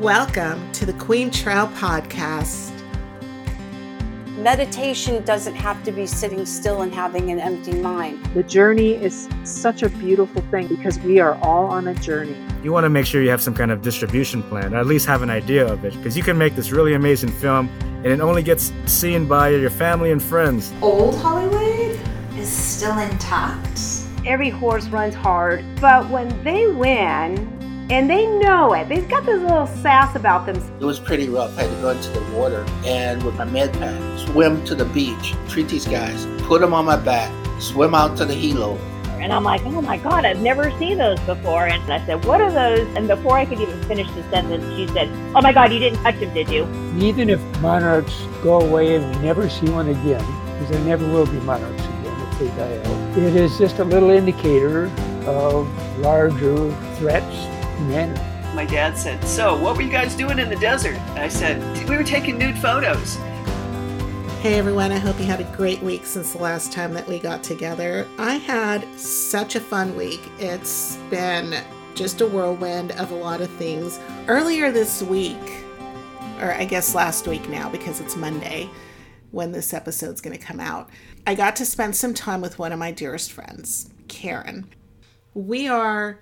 Welcome to the Quaintrelle Podcast. Meditation doesn't have to be sitting still and having an empty mind. The journey is such a beautiful thing because we are all on a journey. You want to make sure you have some kind of distribution plan, or at least have an idea of it, because you can make this really amazing film and it only gets seen by your family and friends. Old Hollywood is still intact. Every horse runs hard, but when they win, and they know it. They've got this little sass about them. It was pretty rough. I had to go into the water and with my med pack, swim to the beach, treat these guys, put them on my back, swim out to the helo. And I'm like, oh my God, I've never seen those before. And I said, what are those? And before I could even finish the sentence, she said, oh my God, you didn't touch them, did you? Even if monarchs go away and we never see one again, because there never will be monarchs again if they die out, it is just a little indicator of larger threats My dad said, So, what were you guys doing in the desert? I said, We were taking nude photos. Hey everyone, I hope you had a great week since the last time that we got together. I had such a fun week. It's been just a whirlwind of a lot of things. Earlier this week, or I guess last week now because it's Monday when this episode's going to come out, I got to spend some time with one of my dearest friends, Karen. We are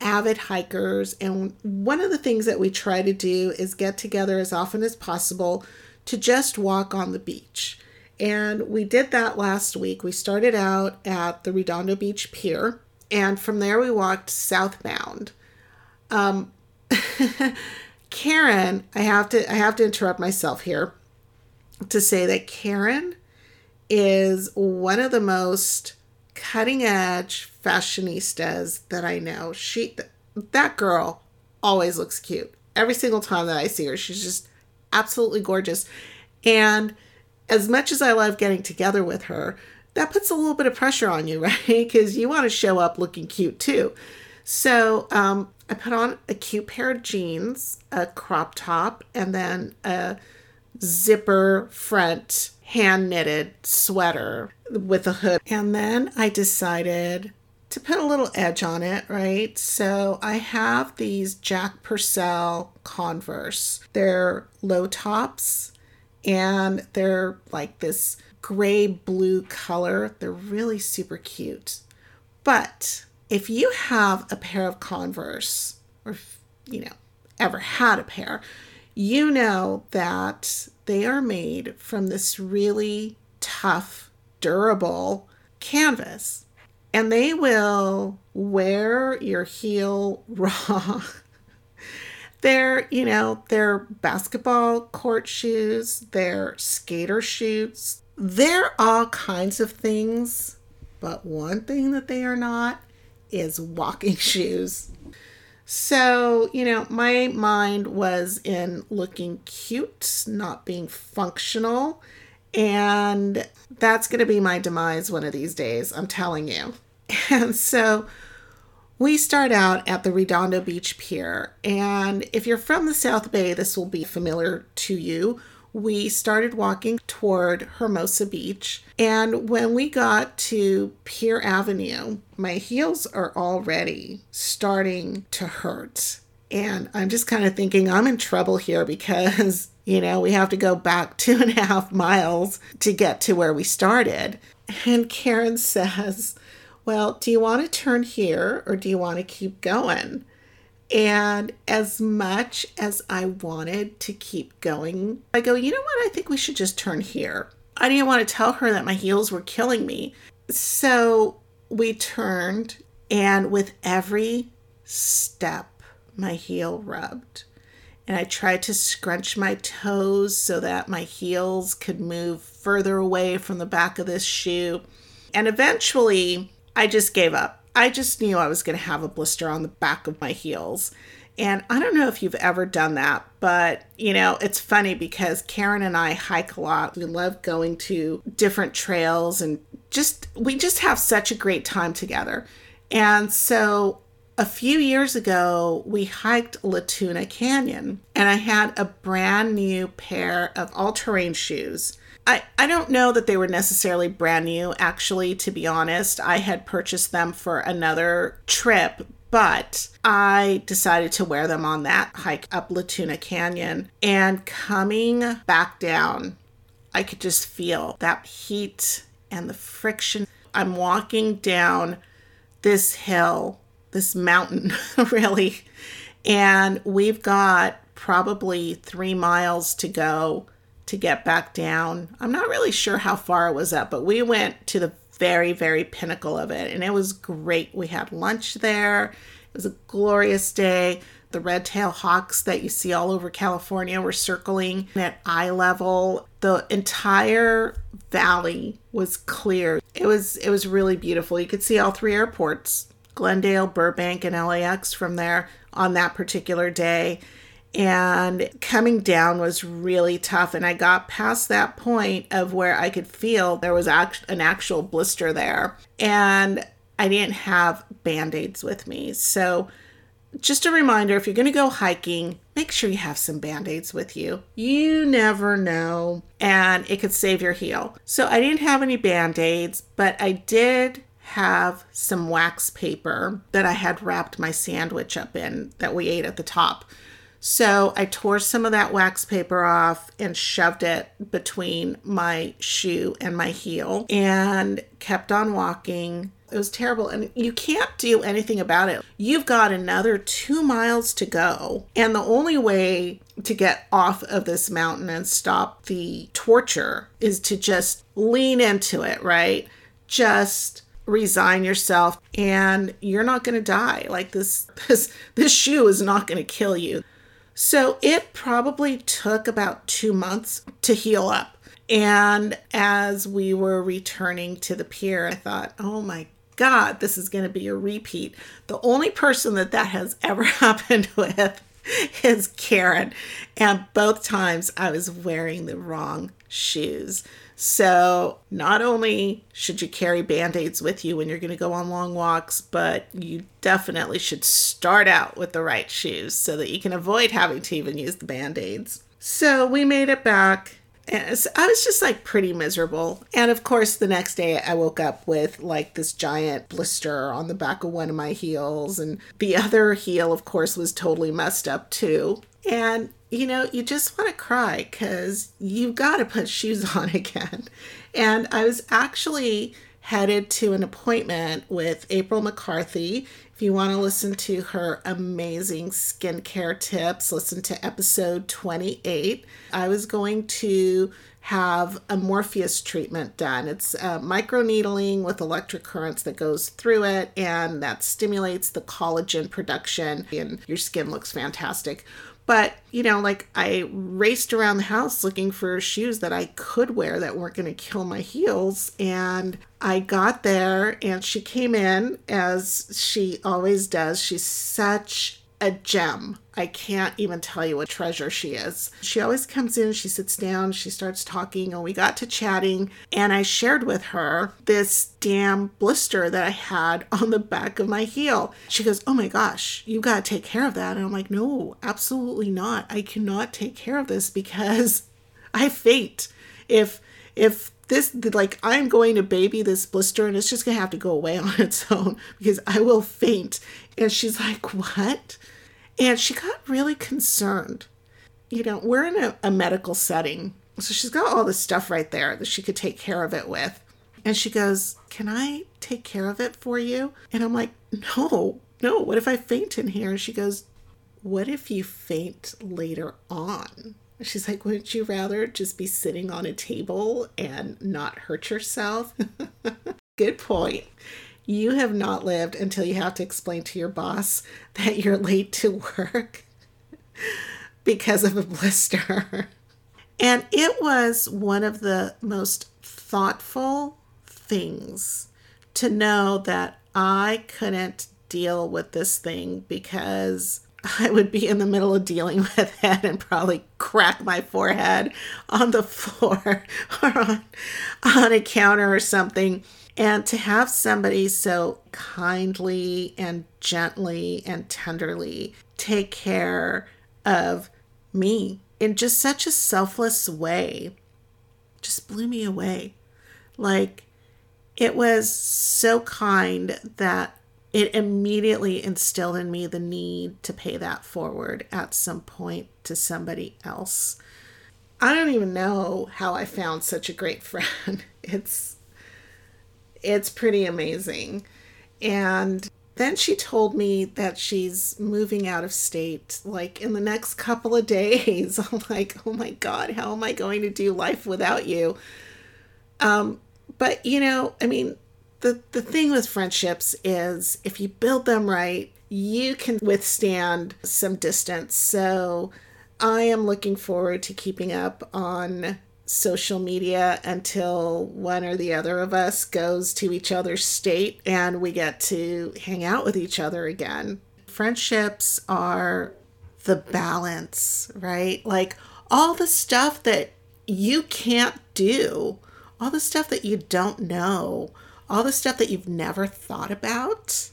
avid hikers, and one of the things that we try to do is get together as often as possible to just walk on the beach. And we did that last week. We started out at the Redondo Beach Pier, and from there we walked southbound. Um, Karen, I have to I have to interrupt myself here to say that Karen is one of the most cutting edge fashionistas that I know. She that girl always looks cute. Every single time that I see her, she's just absolutely gorgeous. And as much as I love getting together with her, that puts a little bit of pressure on you, right? Because you want to show up looking cute too. So um, I put on a cute pair of jeans, a crop top, and then a zipper front hand knitted sweater with a hood. And then I decided to put a little edge on it, right? So I have these Jack Purcell Converse. They're low tops and they're like this gray blue color. They're really super cute. But if you have a pair of Converse, or you know, ever had a pair, you know that they are made from this really tough, durable canvas and they will wear your heel raw. they're, you know, they're basketball court shoes, they're skater shoes, they're all kinds of things. But one thing that they are not is walking shoes. So, you know, my mind was in looking cute, not being functional. And that's going to be my demise one of these days, I'm telling you. And so we start out at the Redondo Beach Pier. And if you're from the South Bay, this will be familiar to you. We started walking toward Hermosa Beach. And when we got to Pier Avenue, my heels are already starting to hurt. And I'm just kind of thinking I'm in trouble here because, you know, we have to go back two and a half miles to get to where we started. And Karen says, Well, do you want to turn here or do you want to keep going? And as much as I wanted to keep going, I go, You know what? I think we should just turn here. I didn't want to tell her that my heels were killing me. So we turned, and with every step, my heel rubbed. And I tried to scrunch my toes so that my heels could move further away from the back of this shoe. And eventually, I just gave up. I just knew I was going to have a blister on the back of my heels. And I don't know if you've ever done that, but you know, it's funny because Karen and I hike a lot. We love going to different trails and just, we just have such a great time together. And so a few years ago, we hiked La Tuna Canyon and I had a brand new pair of all terrain shoes. I, I don't know that they were necessarily brand new, actually, to be honest. I had purchased them for another trip, but I decided to wear them on that hike up La Tuna Canyon. And coming back down, I could just feel that heat and the friction. I'm walking down this hill, this mountain, really, and we've got probably three miles to go to get back down. I'm not really sure how far it was up, but we went to the very, very pinnacle of it, and it was great. We had lunch there. It was a glorious day. The red tail hawks that you see all over California were circling at eye level. The entire valley was clear. It was it was really beautiful. You could see all three airports, Glendale, Burbank, and LAX from there on that particular day. And coming down was really tough. And I got past that point of where I could feel there was act- an actual blister there. And I didn't have band aids with me. So, just a reminder if you're going to go hiking, make sure you have some band aids with you. You never know, and it could save your heel. So, I didn't have any band aids, but I did have some wax paper that I had wrapped my sandwich up in that we ate at the top. So I tore some of that wax paper off and shoved it between my shoe and my heel and kept on walking. It was terrible, and you can't do anything about it. You've got another two miles to go, and the only way to get off of this mountain and stop the torture is to just lean into it, right? Just resign yourself and you're not going to die like this this this shoe is not going to kill you so it probably took about 2 months to heal up. And as we were returning to the pier i thought oh my god this is going to be a repeat. The only person that that has ever happened with is Karen. And both times I was wearing the wrong shoes so, not only should you carry band aids with you when you're going to go on long walks, but you definitely should start out with the right shoes so that you can avoid having to even use the band aids. So, we made it back. And I was just like pretty miserable. And of course, the next day I woke up with like this giant blister on the back of one of my heels. And the other heel, of course, was totally messed up too. And you know, you just want to cry because you've got to put shoes on again. And I was actually headed to an appointment with April McCarthy. If you want to listen to her amazing skincare tips, listen to episode 28. I was going to have a Morpheus treatment done. It's uh, microneedling with electric currents that goes through it and that stimulates the collagen production, and your skin looks fantastic. But, you know, like I raced around the house looking for shoes that I could wear that weren't going to kill my heels. And I got there and she came in as she always does. She's such a gem. I can't even tell you what treasure she is. She always comes in, she sits down, she starts talking, and we got to chatting. And I shared with her this damn blister that I had on the back of my heel. She goes, Oh my gosh, you got to take care of that. And I'm like, No, absolutely not. I cannot take care of this because I faint. If, if, this like I'm going to baby this blister and it's just gonna have to go away on its own because I will faint. And she's like, What? And she got really concerned. You know, we're in a, a medical setting. So she's got all this stuff right there that she could take care of it with. And she goes, Can I take care of it for you? And I'm like, No, no. What if I faint in here? And she goes, What if you faint later on? She's like, Wouldn't you rather just be sitting on a table and not hurt yourself? Good point you have not lived until you have to explain to your boss that you're late to work because of a blister. And it was one of the most thoughtful things to know that I couldn't deal with this thing because I would be in the middle of dealing with it and probably crack my forehead on the floor or on, on a counter or something and to have somebody so kindly and gently and tenderly take care of me in just such a selfless way just blew me away. Like, it was so kind that it immediately instilled in me the need to pay that forward at some point to somebody else. I don't even know how I found such a great friend. It's it's pretty amazing. And then she told me that she's moving out of state like in the next couple of days. I'm like, "Oh my god, how am I going to do life without you?" Um but you know, I mean, the the thing with friendships is if you build them right, you can withstand some distance. So I am looking forward to keeping up on social media until one or the other of us goes to each other's state and we get to hang out with each other again. Friendships are the balance, right? Like all the stuff that you can't do, all the stuff that you don't know, all the stuff that you've never thought about.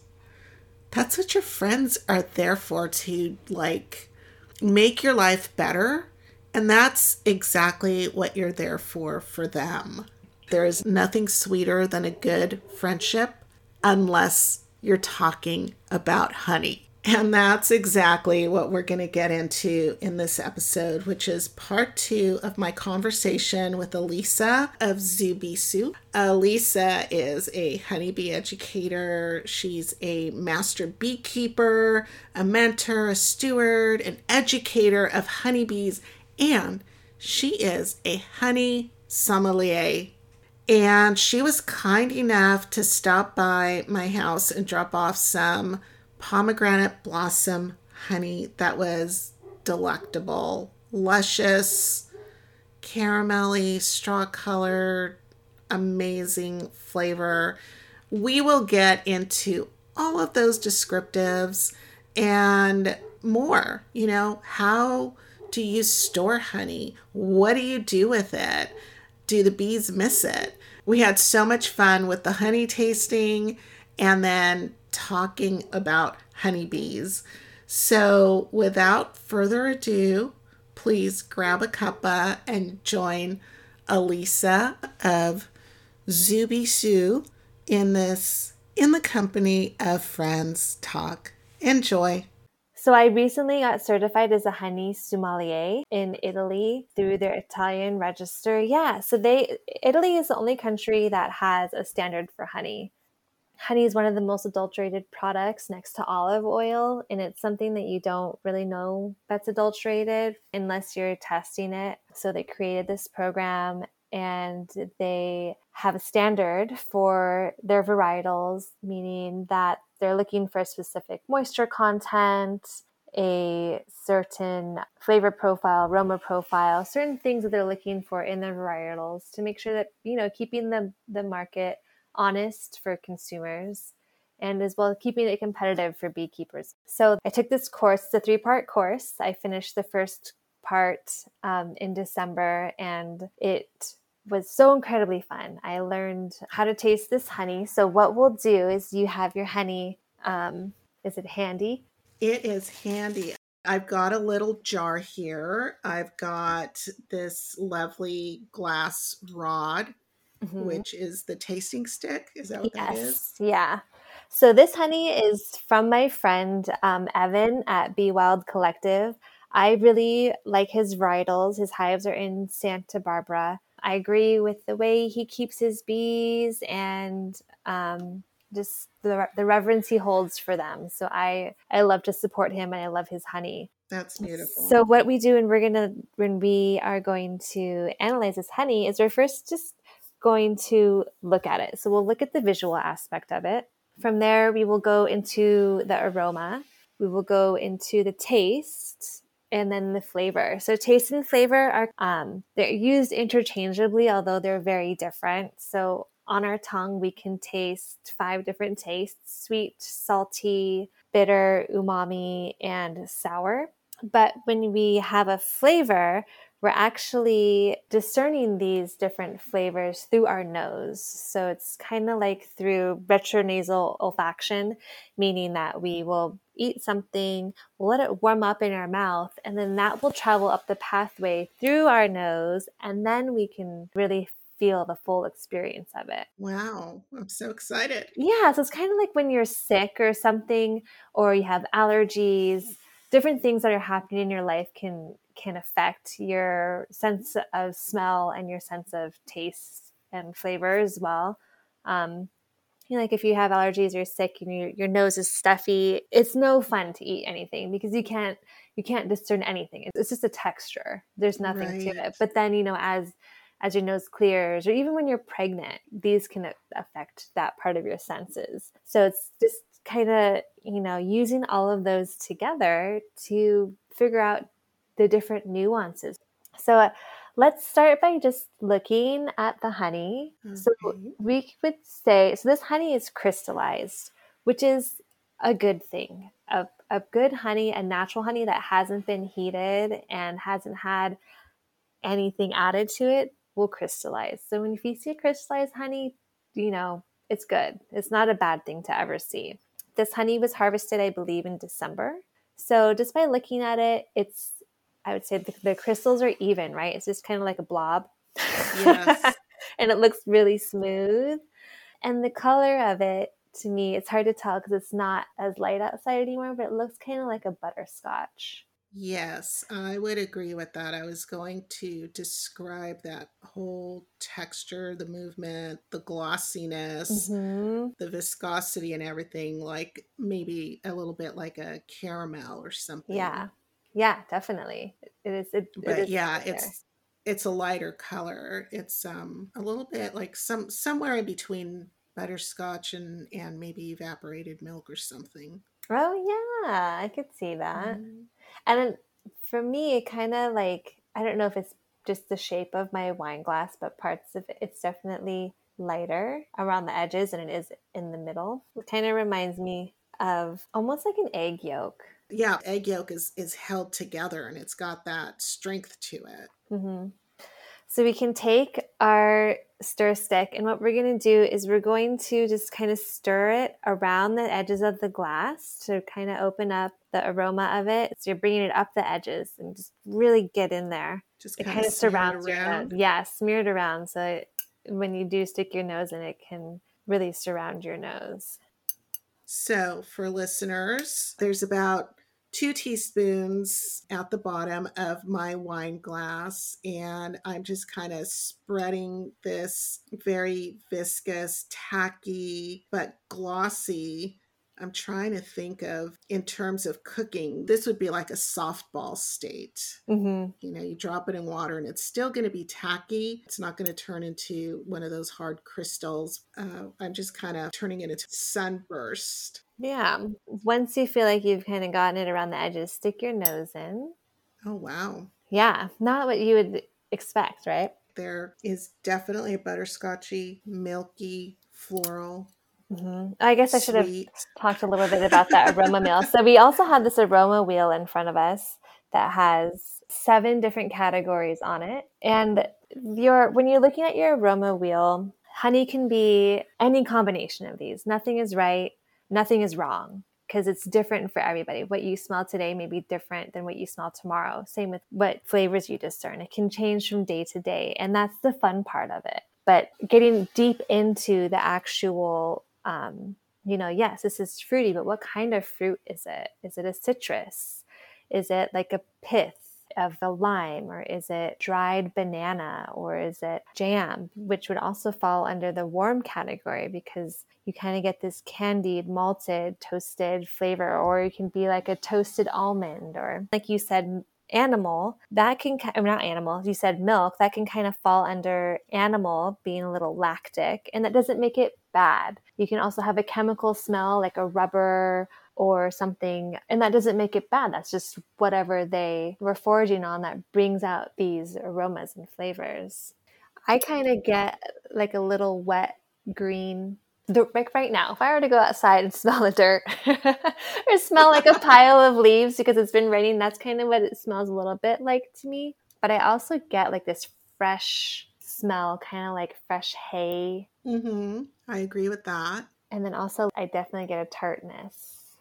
That's what your friends are there for to like make your life better and that's exactly what you're there for for them. There is nothing sweeter than a good friendship unless you're talking about honey. And that's exactly what we're going to get into in this episode, which is part two of my conversation with Alysa of Zubisu. Alysa is a honeybee educator. She's a master beekeeper, a mentor, a steward, an educator of honeybees, and she is a honey sommelier. And she was kind enough to stop by my house and drop off some pomegranate blossom honey that was delectable, luscious, caramelly, straw colored, amazing flavor. We will get into all of those descriptives and more. You know, how do you store honey? What do you do with it? Do the bees miss it? We had so much fun with the honey tasting and then talking about honeybees. So, without further ado, please grab a cuppa and join Alysa of Zou Beesou in this in the company of friends talk. Enjoy. So I recently got certified as a honey sommelier in Italy through their Italian register. Yeah, so they Italy is the only country that has a standard for honey. Honey is one of the most adulterated products next to olive oil, and it's something that you don't really know that's adulterated unless you're testing it. So they created this program and they have a standard for their varietals, meaning that they're looking for a specific moisture content, a certain flavor profile, aroma profile, certain things that they're looking for in their varietals to make sure that, you know, keeping the, the market honest for consumers and as well keeping it competitive for beekeepers. So I took this course, a three part course. I finished the first part um, in December and it was so incredibly fun. I learned how to taste this honey. So, what we'll do is you have your honey. Um, is it handy? It is handy. I've got a little jar here. I've got this lovely glass rod, mm-hmm. which is the tasting stick. Is that what yes. that is? Yeah. So, this honey is from my friend um, Evan at Bee Wild Collective. I really like his varietals. His hives are in Santa Barbara. I agree with the way he keeps his bees and um, just the, the reverence he holds for them. So I I love to support him and I love his honey. That's beautiful. So what we do and we're gonna when we are going to analyze this honey is we're first just going to look at it. So we'll look at the visual aspect of it. From there we will go into the aroma. We will go into the taste and then the flavor. So taste and flavor are um, they're used interchangeably, although they're very different. So on our tongue, we can taste five different tastes: sweet, salty, bitter, umami, and sour. But when we have a flavor, we're actually discerning these different flavors through our nose. So it's kind of like through retronasal olfaction, meaning that we will eat something, we'll let it warm up in our mouth, and then that will travel up the pathway through our nose, and then we can really feel the full experience of it. Wow, I'm so excited. Yeah, so it's kind of like when you're sick or something, or you have allergies, different things that are happening in your life can can affect your sense of smell and your sense of taste and flavor as well. Um, you know, like if you have allergies or you're sick and your, your nose is stuffy, it's no fun to eat anything because you can't you can't discern anything. It's just a texture. There's nothing right. to it. But then you know, as as your nose clears, or even when you're pregnant, these can affect that part of your senses. So it's just kind of you know using all of those together to figure out the different nuances. So. Uh, Let's start by just looking at the honey. Okay. So we would say, so this honey is crystallized, which is a good thing. A, a good honey, a natural honey that hasn't been heated and hasn't had anything added to it will crystallize. So when you see crystallized honey, you know, it's good. It's not a bad thing to ever see. This honey was harvested, I believe, in December. So just by looking at it, it's I would say the, the crystals are even, right? It's just kind of like a blob. Yes. and it looks really smooth. And the color of it, to me, it's hard to tell because it's not as light outside anymore, but it looks kind of like a butterscotch. Yes, I would agree with that. I was going to describe that whole texture, the movement, the glossiness, mm-hmm. the viscosity, and everything like maybe a little bit like a caramel or something. Yeah. Yeah, definitely. It is. It, but it is yeah, it's it's a lighter color. It's um a little bit like some somewhere in between butterscotch and and maybe evaporated milk or something. Oh yeah, I could see that. Mm. And for me, it kind of like I don't know if it's just the shape of my wine glass, but parts of it, it's definitely lighter around the edges and it is in the middle. It kind of reminds me of almost like an egg yolk yeah, egg yolk is is held together and it's got that strength to it. Mm-hmm. So we can take our stir stick, and what we're going to do is we're going to just kind of stir it around the edges of the glass to kind of open up the aroma of it. So you're bringing it up the edges and just really get in there. Just kind, kind of, surrounds yeah, smear it around so it, when you do stick your nose in, it can really surround your nose. So, for listeners, there's about two teaspoons at the bottom of my wine glass, and I'm just kind of spreading this very viscous, tacky, but glossy I'm trying to think of in terms of cooking. This would be like a softball state. Mm-hmm. You know, you drop it in water and it's still going to be tacky. It's not going to turn into one of those hard crystals. Uh, I'm just kind of turning it into sunburst. Yeah. Once you feel like you've kind of gotten it around the edges, stick your nose in. Oh, wow. Yeah. Not what you would expect, right? There is definitely a butterscotchy, milky, floral Mm-hmm. I guess I should have talked a little bit about that aroma wheel. So we also have this aroma wheel in front of us that has seven different categories on it. And your when you're looking at your aroma wheel, honey can be any combination of these. Nothing is right, nothing is wrong because it's different for everybody. What you smell today may be different than what you smell tomorrow. Same with what flavors you discern. It can change from day to day, and that's the fun part of it. But getting deep into the actual um, you know, yes, this is fruity, but what kind of fruit is it? Is it a citrus? Is it like a pith of the lime, or is it dried banana, or is it jam, which would also fall under the warm category because you kind of get this candied, malted, toasted flavor, or it can be like a toasted almond, or like you said, animal that can not animal you said milk that can kind of fall under animal being a little lactic and that doesn't make it bad. You can also have a chemical smell like a rubber or something and that doesn't make it bad. That's just whatever they were foraging on that brings out these aromas and flavors. I kind of get like a little wet green like right now, if I were to go outside and smell the dirt or smell like a pile of leaves because it's been raining, that's kind of what it smells a little bit like to me. But I also get like this fresh smell, kind of like fresh hay. Mm-hmm. I agree with that. And then also, I definitely get a tartness.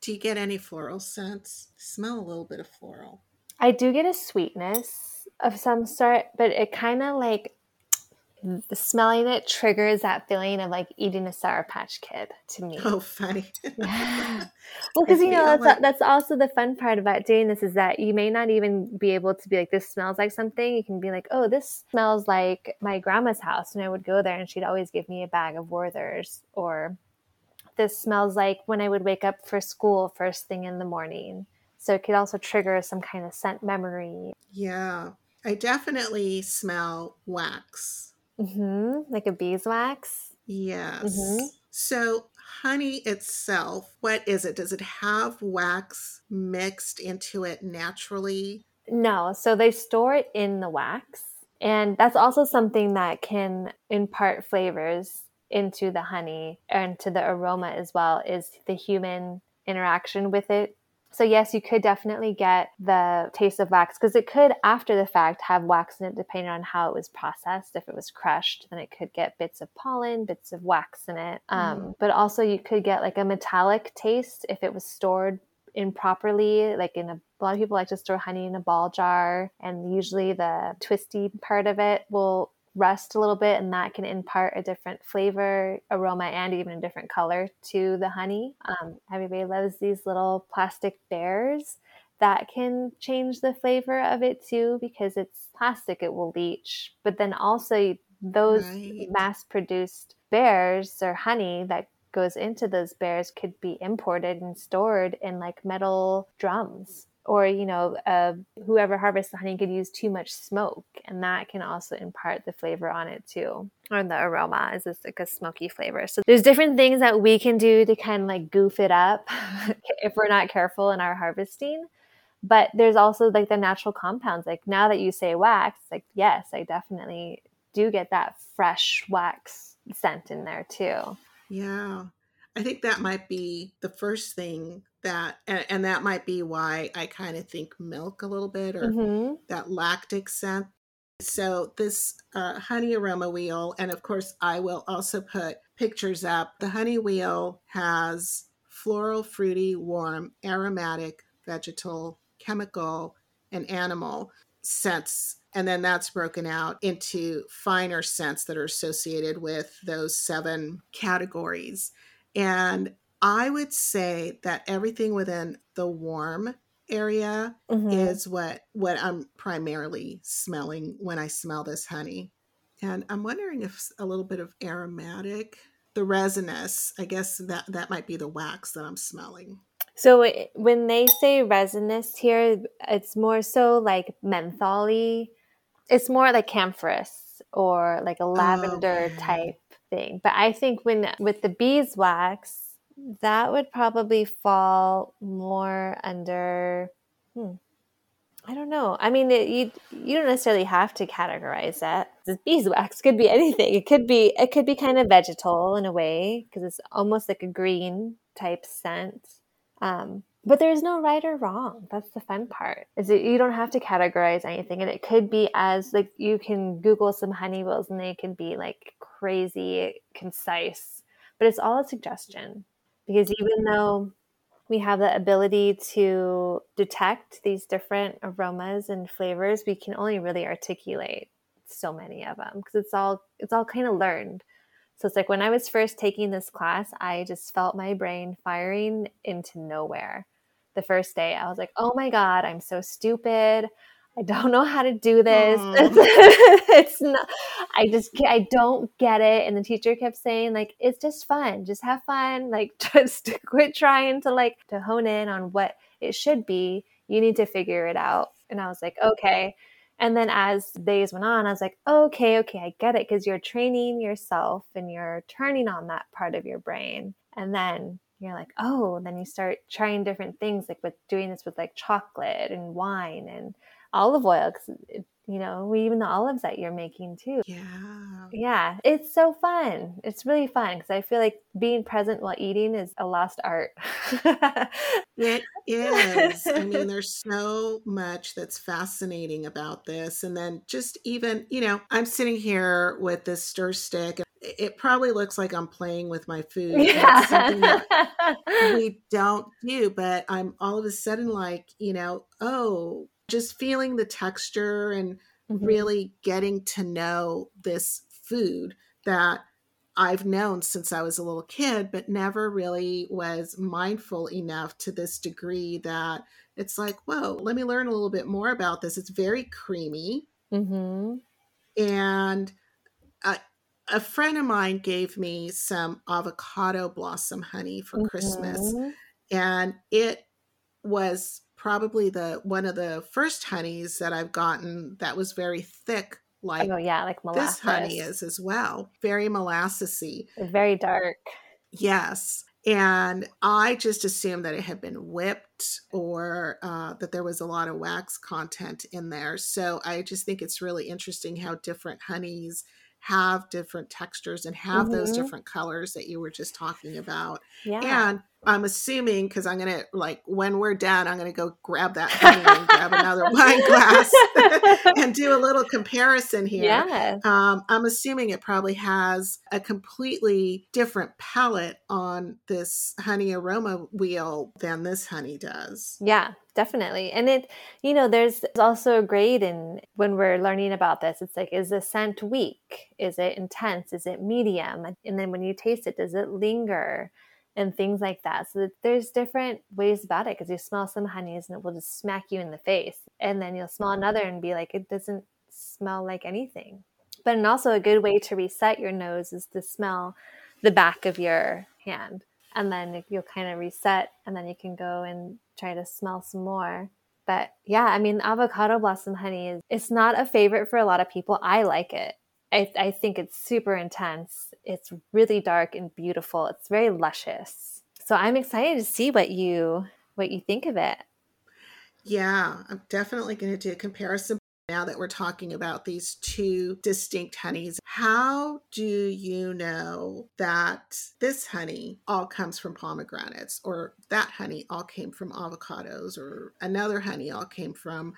Do you get any floral scents? Smell a little bit of floral. I do get a sweetness of some sort, but it kind of like smelling it triggers that feeling of like eating a sour patch kid to me Oh, funny. well because you know oh that's, like- that's also the fun part about doing this is that you may not even be able to be like this smells like something you can be like oh this smells like my grandma's house and i would go there and she'd always give me a bag of Werther's or this smells like when i would wake up for school first thing in the morning so it could also trigger some kind of scent memory Yeah. I definitely smell wax. Hmm like a beeswax Yes. Mm-hmm. So, honey itself, what is it? Does it have wax mixed into it naturally? No, so they store it in the wax. And that's also something that can impart flavors into the honey and to the aroma as well is the human interaction with it. So yes, you could definitely get the taste of wax because it could after the fact have wax in it depending on how it was processed. If it was crushed, then it could get bits of pollen, bits of wax in it. Um, But also you could get like a metallic taste if it was stored improperly like in a, a lot of people like to store honey in a ball jar and usually the twisty part of it will rust a little bit and that can impart a different flavor aroma and even a different color to the honey. Um, everybody loves these little plastic bears. That can change the flavor of it too because it's plastic it will leach. But then also those Right. mass produced bears or honey that goes into those bears could be imported and stored in like metal drums or you know uh, whoever harvests the honey could use too much smoke and that can also impart the flavor on it too or the aroma is just like a smoky flavor. So there's different things that we can do to kind of like goof it up if we're not careful in our harvesting but there's also like the natural compounds. Like now that you say wax like yes i definitely do get that fresh wax scent in there too. Yeah. I think that might be the first thing that, and, and that might be why I kind of think milk a little bit or hmm that lactic scent. So, this uh, honey aroma wheel, and of course, I will also put pictures up. The honey wheel has floral, fruity, warm, aromatic, vegetal, chemical, and animal scents. And then that's broken out into finer scents that are associated with those seven categories. And I would say that everything within the warm area Mhm. is what what I'm primarily smelling when I smell this honey. And I'm wondering if a little bit of aromatic, the resinous, I guess that that might be the wax that I'm smelling. So it- when they say resinous here, it's more so like mentholy. It's more like camphorous or like a lavender Okay. type thing. But I think when with the beeswax, that would probably fall more under. Hmm, I don't know. I mean, it, you you don't necessarily have to categorize that. This beeswax could be anything. It could be it could be kind of vegetal in a way because it's almost like a green type scent. Um, but there's no right or wrong. That's the fun part. Is that you don't have to categorize anything, and it could be as like you can Google some honey wheels, and they can be like crazy concise. But it's all a suggestion because even though we have the ability to detect these different aromas and flavors, we can only really articulate so many of them because it's all it's all kind of learned. So it's like when I was first taking this class, I just felt my brain firing into nowhere. The first day, I was like, "Oh my god, I'm so stupid. I don't know how to do this. It's not. I just I don't get it." And the teacher kept saying, "Like it's just fun. Just have fun. Like just quit trying to like to hone in on what it should be. You need to figure it out." And I was like, "Okay." And then as days went on, I was like, okay, okay, I get it because you're training yourself and you're turning on that part of your brain. And then you're like, oh, then you start trying different things, like with doing this with like chocolate and wine and olive oil, because, you know, we even the olives that you're making too. Yeah. Yeah, it's so fun. It's really fun because I feel like being present while eating is a lost art. It is. I mean, there's so much that's fascinating about this. And then just even, you know, I'm sitting here with this stir stick. It it probably looks like I'm playing with my food. and it's something that we don't do, but I'm all of a sudden like, you know, oh, just feeling the texture and Mhm. really getting to know this food that I've known since I was a little kid, but never really was mindful enough to this degree that it's like, whoa, let me learn a little bit more about this. It's very creamy. Mm-hmm. And a, a friend of mine gave me some avocado blossom honey for Christmas. Mhm. And it was probably the one of the first honeys that I've gotten that was very thick, like oh yeah, like molasses. this honey is as well. Very molassesy. very dark. Yes. And I just assumed that it had been whipped or uh, that there was a lot of wax content in there. So I just think it's really interesting how different honeys have different textures and have those Mhm. different colors that you were just talking about. Yeah. And I'm assuming because I'm gonna like when we're done, I'm gonna go grab that honey and grab another wine glass and do a little comparison here. Yeah. Um, I'm assuming it probably has a completely different palette on this honey aroma wheel than this honey does. Yeah, definitely. And it, you know, there's also a grade in when we're learning about this. It's like, is the scent weak? Is it intense? Is it medium? And then when you taste it, does it linger? And things like that. So there's different ways about it because you smell some honeys and it will just smack you in the face. And then you'll smell another and be like, it doesn't smell like anything. But and also a good way to reset your nose is to smell the back of your hand and then you'll kind of reset and then you can go and try to smell some more but yeah i mean avocado blossom honey is it's not a favorite for a lot of people i like it I, I think it's super intense it's really dark and beautiful it's very luscious so i'm excited to see what you what you think of it Yeah, I'm definitely going to do a comparison now that we're talking about these two distinct honeys. How do you know that this honey all comes from pomegranates or that honey all came from avocados or another honey all came from,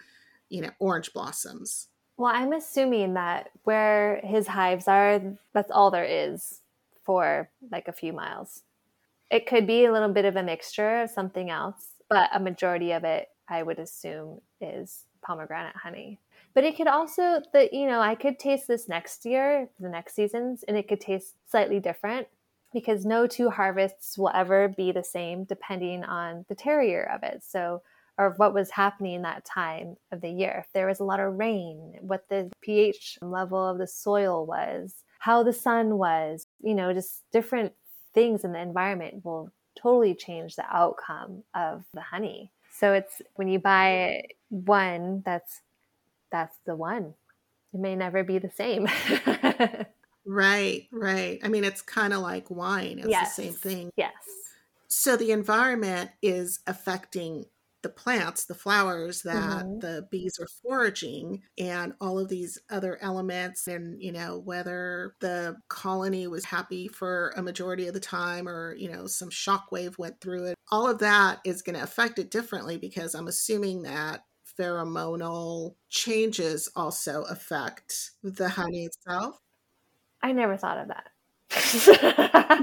you know, orange blossoms? Well i'm assuming that where his hives are that's all there is for like a few miles. It could be a little bit of a mixture of something else but a majority of it i would assume is pomegranate honey. But it could also the you know i could taste this next year the next seasons and it could taste slightly different because no two harvests will ever be the same depending on the terroir of it. So or what was happening in that time of the year. If there was a lot of rain what the ph level of the soil was how the sun was you know just different things in the environment will totally change the outcome of the honey. So it's when you buy one that's that's the one. It may never be the same. Right, right. I mean, it's kind of like wine, it's yes the same thing. yes. So the environment is affecting the plants, the flowers that Mhm. the bees are foraging, and all of these other elements, and you know, whether the colony was happy for a majority of the time or you know, some shockwave went through it. All of that is going to affect it differently because I'm assuming that pheromonal changes also affect the honey itself. I never thought of that.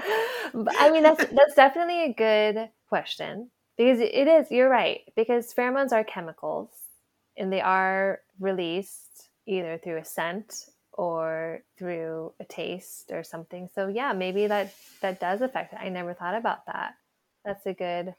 I mean, that's that's definitely a good question because it is. You're right because pheromones are chemicals, and they are released either through a scent or through a taste or something. So yeah, maybe that that does affect it. I never thought about that. That's a good.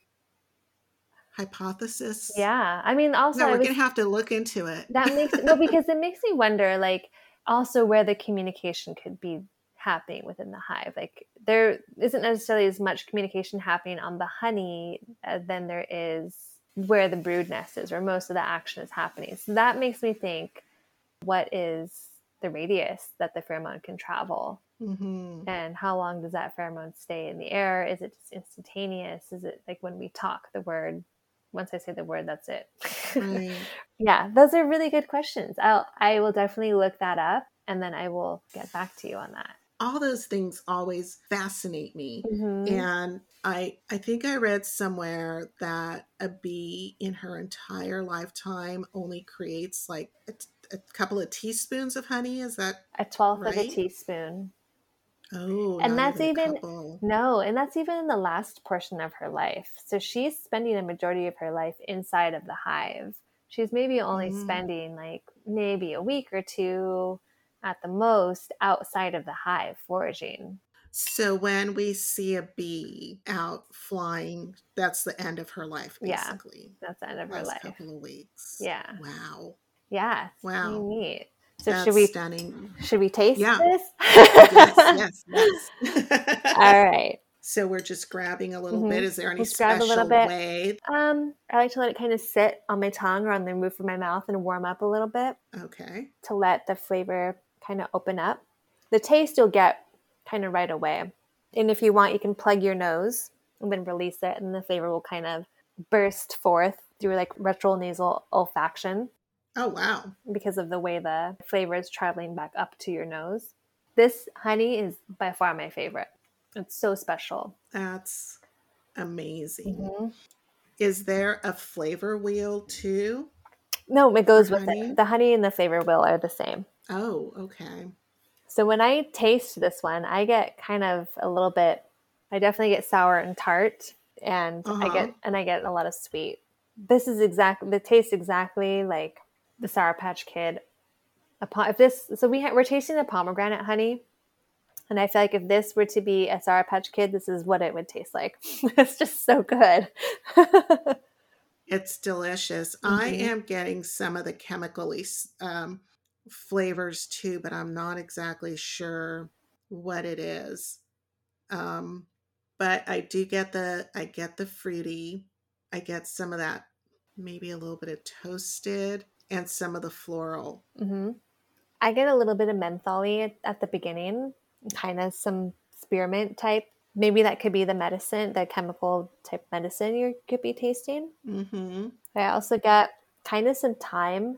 Hypothesis. Yeah, I mean, also No, we're was- gonna have to look into it. that makes no because it makes me wonder like also where the communication could be happening within the hive. Like there isn't necessarily as much communication happening on the honey uh, than there is where the brood nest is where most of the action is happening. So that makes me think what is the radius that the pheromone can travel? Mhm. and how long does that pheromone stay in the air? Is it just instantaneous? Is it like when we talk the word once i say the word that's it? Right. yeah those are really good questions. I'll i will definitely look that up and then i will get back to you on that all those things always fascinate me. Mhm. and i i think i read somewhere that a bee in her entire lifetime only creates like a, t- a couple of teaspoons of honey is that a twelfth of a teaspoon. Oh and that's even no and that's even in the last portion of her life. So she's spending a majority of her life inside of the hive. She's maybe only Mm. spending like maybe a week or two at the most outside of the hive foraging. So when we see a bee out flying, that's the end of her life, Yeah. basically. That's the end of her Last life. couple of weeks. Yeah. Wow. Yeah. Wow. neat. So That's should we stunning. should we taste Yeah. this? yes, yes, yes. All right. So we're just grabbing a little Mhm. bit. Is there any Let's grab a special little bit. way? Um, I like to let it kind of sit on my tongue or on the roof of my mouth and warm up a little bit Okay. to let the flavor kind of open up. The taste you'll get kind of right away. And if you want, you can plug your nose and then release it, and the flavor will kind of burst forth through like retronasal olfaction Oh wow. because of the way the flavor is traveling back up to your nose. This honey is by far my favorite. It's so special. That's amazing. Mhm. Is there a flavor wheel too? No, it goes with honey? it. The honey and the flavor wheel are the same. Oh, okay. So when I taste this one, I get kind of a little bit. I definitely get sour and tart, and I Uh-huh. get and I get a lot of sweet. This is exactly the taste exactly like the Sour Patch Kid. A If this, so we ha- we're tasting the pomegranate honey, and I feel like if this were to be a Sour Patch Kid, this is what it would taste like. it's just so good. It's delicious. I Mhm. am getting some of the chemically um, flavors too, but I'm not exactly sure what it is. Um, but I do get the I get the fruity. I get some of that, maybe a little bit of toasted, and some of the floral. hmm I get a little bit of mentholy at, at the beginning, kind of some spearmint type. Maybe that could be the medicine, the chemical type medicine you could be tasting. Mm-hmm. I also get kind of some thyme,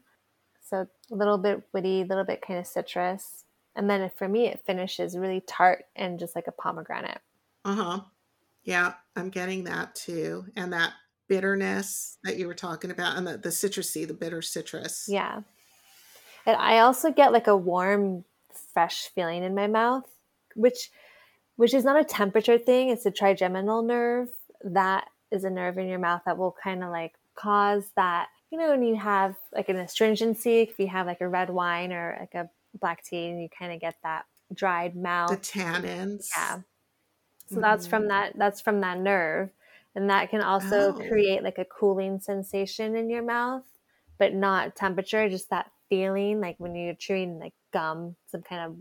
so a little bit witty, a little bit kind of citrus. And then for me, it finishes really tart and just like a pomegranate. Uh huh. Yeah, I'm getting that too, and that bitterness that you were talking about, and the the citrusy, the bitter citrus. Yeah. And I also get like a warm, fresh feeling in my mouth, which which is not a temperature thing, it's a trigeminal nerve. That is a nerve in your mouth that will kind of like cause that, you know, when you have like an astringency, if you have like a red wine or like a black tea and you kind of get that dried mouth. The tannins. Yeah. So that's from mm-hmm. that that's from that nerve. And that can also Oh. create like a cooling sensation in your mouth, but not temperature, just that feeling like when you're chewing like gum, some kind of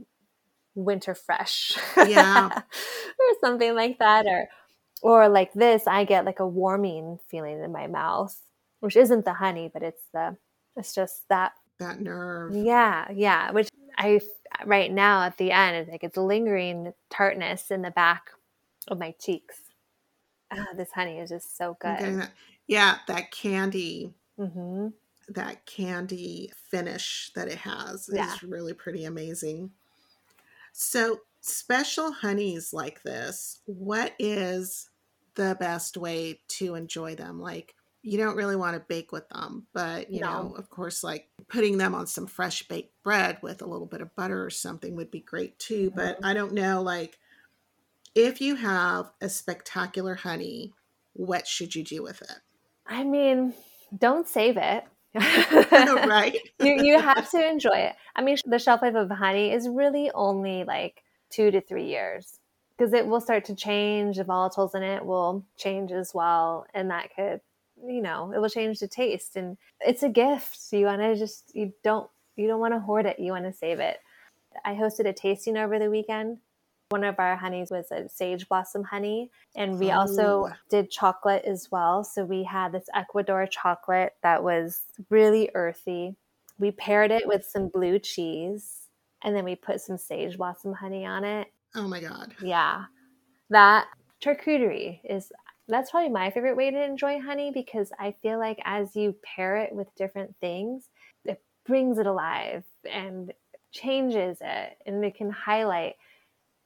winter fresh. Yeah. or something like that. Or or like this, I get like a warming feeling in my mouth, which isn't the honey, but it's the it's just that That nerve. yeah, yeah. Which I right now at the end, it's like it's lingering tartness in the back of my cheeks. Ah, this honey is just so good. that. Yeah, that candy, hmm that candy finish that it has Yeah. is really pretty amazing. So, special honeys like this, what is the best way to enjoy them? Like, you don't really want to bake with them, but you know, of course, like putting them on some fresh baked bread with a little bit of butter or something would be great too. But Mm-hmm. I don't know, like, if you have a spectacular honey, what should you do with it? I mean, don't save it. right? you you have to enjoy it. I mean, the shelf life of honey is really only like two to three years because it will start to change. The volatiles in it will change as well, and that could, you know, it will change the taste. And it's a gift. You want to just you don't you don't want to hoard it. You want to save it. I hosted a tasting over the weekend. One of our honeys was a sage blossom honey, and we also Oh. did chocolate as well. So we had this Ecuador chocolate that was really earthy. We paired it with some blue cheese, and then we put some sage blossom honey on it. Oh my God. Yeah, that charcuterie is that's probably my favorite way to enjoy honey because I feel like as you pair it with different things, it brings it alive and changes it, and it can highlight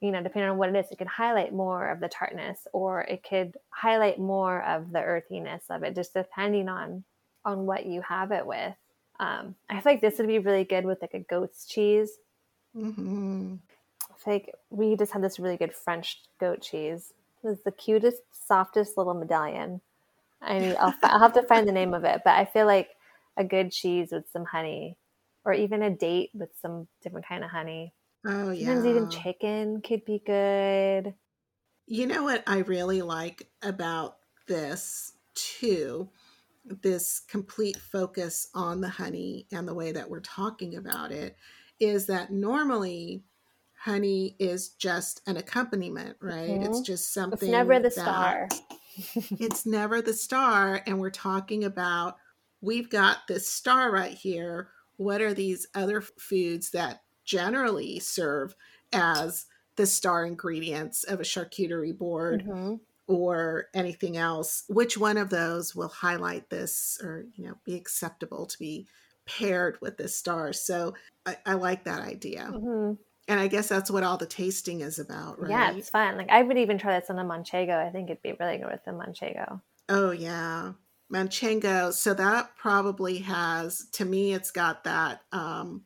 you know, depending on what it is, it could highlight more of the tartness or it could highlight more of the earthiness of it, just depending on on what you have it with. Um, I feel like this would be really good with like a goat's cheese. mm-hmm. I feel like we just had this really good French goat cheese. Was the cutest, softest little medallion. I mean, I'll, I'll have to find the name of it, but I feel like a good cheese with some honey or even a date with some different kind of honey. Oh yeah. Sometimes even chicken could be good. You know what I really like about this too? This complete focus on the honey and the way that we're talking about it is that normally honey is just an accompaniment, right? Mm-hmm. It's just something. It's never the star. it's never the star. And we're talking about we've got this star right here. What are these other foods that generally serve as the star ingredients of a charcuterie board mm-hmm. or anything else? Which one of those will highlight this or, you know, be acceptable to be paired with this star? So I, I like that idea. Mm-hmm. And I guess that's what all the tasting is about, right? Yeah, it's fun. Like I would even try this on a manchego. I think it'd be really good with the manchego. Oh yeah. Manchego. So that probably has to me it's got that um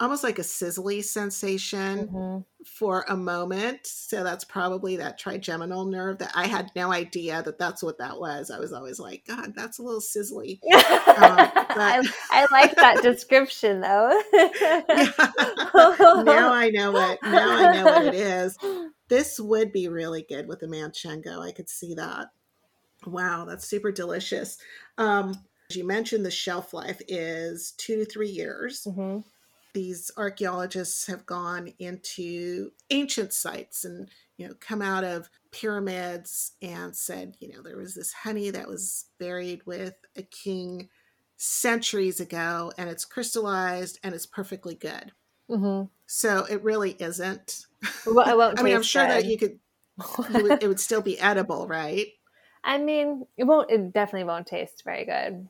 almost like a sizzly sensation mm-hmm. for a moment. So that's probably that trigeminal nerve that I had no idea that that's what that was. I was always like, God, that's a little sizzly. um, I, I, like that description though. now I know it. Now I know what it is. This would be really good with a manchego. I could see that. Wow, that's super delicious. Um, you mentioned the shelf life is two to three years. Mm-hmm these archaeologists have gone into ancient sites and you know come out of pyramids and said you know there was this honey that was buried with a king centuries ago and it's crystallized and it's perfectly good mm-hmm. so it really isn't well, i mean i'm sure good. that you could it would, it would still be edible right i mean it won't it definitely won't taste very good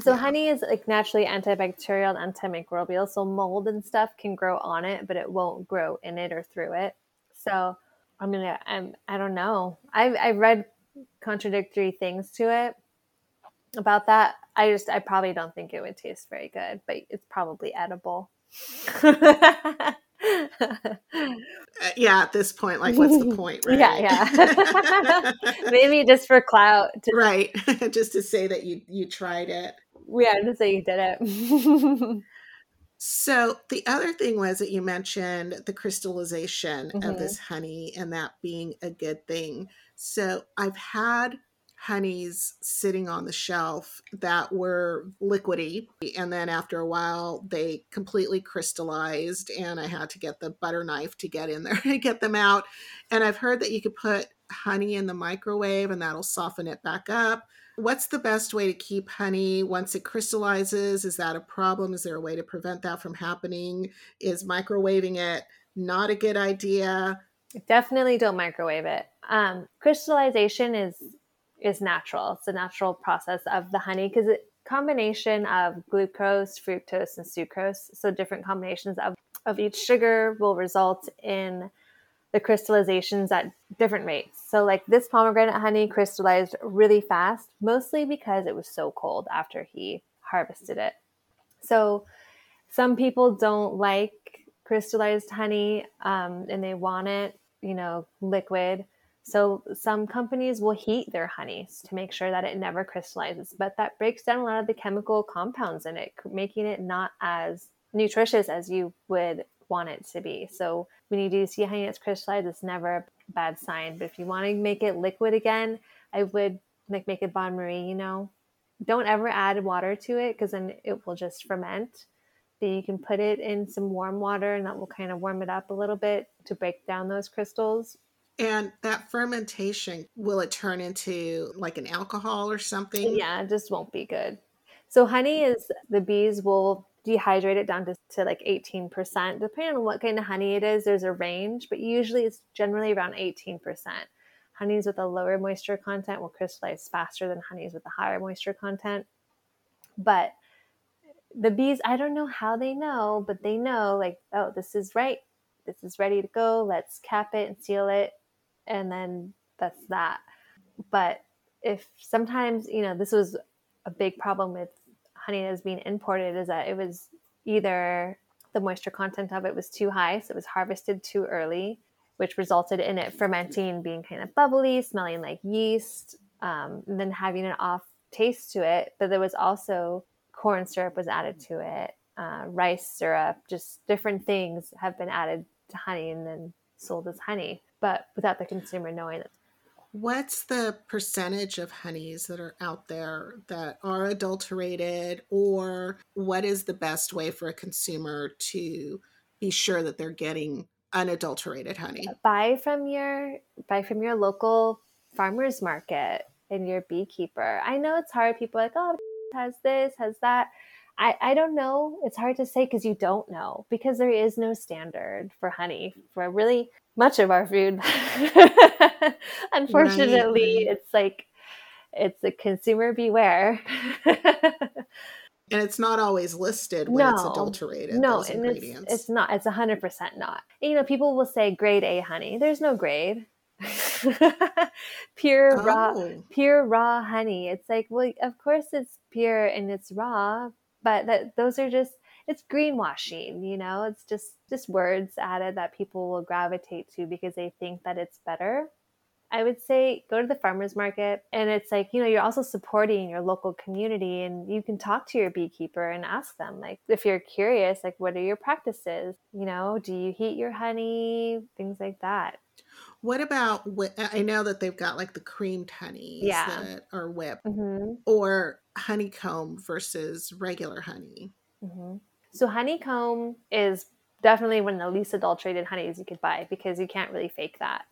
so yeah. honey is like naturally antibacterial and antimicrobial. So mold and stuff can grow on it, but it won't grow in it or through it. So I mean, I'm I don't know. I've I've read contradictory things to it about that. I just I probably don't think it would taste very good, but it's probably edible. uh, yeah, at this point, like, what's the point, right? Yeah, yeah. Maybe just for clout, to- right? just to say that you you tried it. Yeah, to say you did it. so the other thing was that you mentioned the crystallization mm-hmm. of this honey and that being a good thing. So I've had honeys sitting on the shelf that were liquidy and then after a while they completely crystallized and i had to get the butter knife to get in there to get them out and i've heard that you could put honey in the microwave and that'll soften it back up What's the best way to keep honey once it crystallizes? Is that a problem? Is there a way to prevent that from happening? Is microwaving it not a good idea? Definitely don't microwave it. Um, crystallization is is natural. It's a natural process of the honey because it combination of glucose, fructose, and sucrose. So different combinations of, of each sugar will result in the crystallizations at different rates. So, like this pomegranate honey crystallized really fast, mostly because it was so cold after he harvested it. So, some people don't like crystallized honey um, and they want it, you know, liquid. So, some companies will heat their honeys to make sure that it never crystallizes, but that breaks down a lot of the chemical compounds in it, making it not as nutritious as you would want it to be. So when you do see honey that's crystallized, it's never a bad sign. But if you want to make it liquid again, I would like make it bain marie, you know. Don't ever add water to it because then it will just ferment. But you can put it in some warm water and that will kind of warm it up a little bit to break down those crystals. And that fermentation, will it turn into like an alcohol or something? Yeah, it just won't be good. So honey is the bees will dehydrate it down to, to like 18%. Depending on what kind of honey it is, there's a range, but usually it's generally around 18%. Honeys with a lower moisture content will crystallize faster than honeys with a higher moisture content. But the bees, I don't know how they know, but they know like, oh, this is right. This is ready to go. Let's cap it and seal it. And then that's that. But if sometimes, you know, this was a big problem with honey that was being imported is that it was either the moisture content of it was too high, so it was harvested too early, which resulted in it fermenting, being kind of bubbly, smelling like yeast, um, and then having an off taste to it. But there was also corn syrup was added to it, uh, rice syrup, just different things have been added to honey and then sold as honey, but without the consumer knowing it. What's the percentage of honeys that are out there that are adulterated, or what is the best way for a consumer to be sure that they're getting unadulterated honey? Uh, buy from your buy from your local farmers market and your beekeeper. I know it's hard. People like, oh, has this, has that. I, I don't know. It's hard to say because you don't know because there is no standard for honey for really much of our food. Unfortunately, Right. it's like it's a consumer beware. And it's not always listed when it's adulterated. no, those and ingredients. it's it's not. It's hundred percent not. You know, people will say grade A honey. There's no grade. pure raw, Oh. pure raw honey. It's like, well, of course it's pure and it's raw, but that those are just it's greenwashing. You know, it's just just words added that people will gravitate to because they think that it's better. I would say go to the farmers market and it's like, you know, you're also supporting your local community and you can talk to your beekeeper and ask them like if you're curious like what are your practices? You know, do you heat your honey? Things like that. What about? I know that they've got like the creamed honeys Yeah. that are whipped, hmm or honeycomb versus regular honey. hmm So honeycomb is definitely one of the least adulterated honeys you could buy because you can't really fake that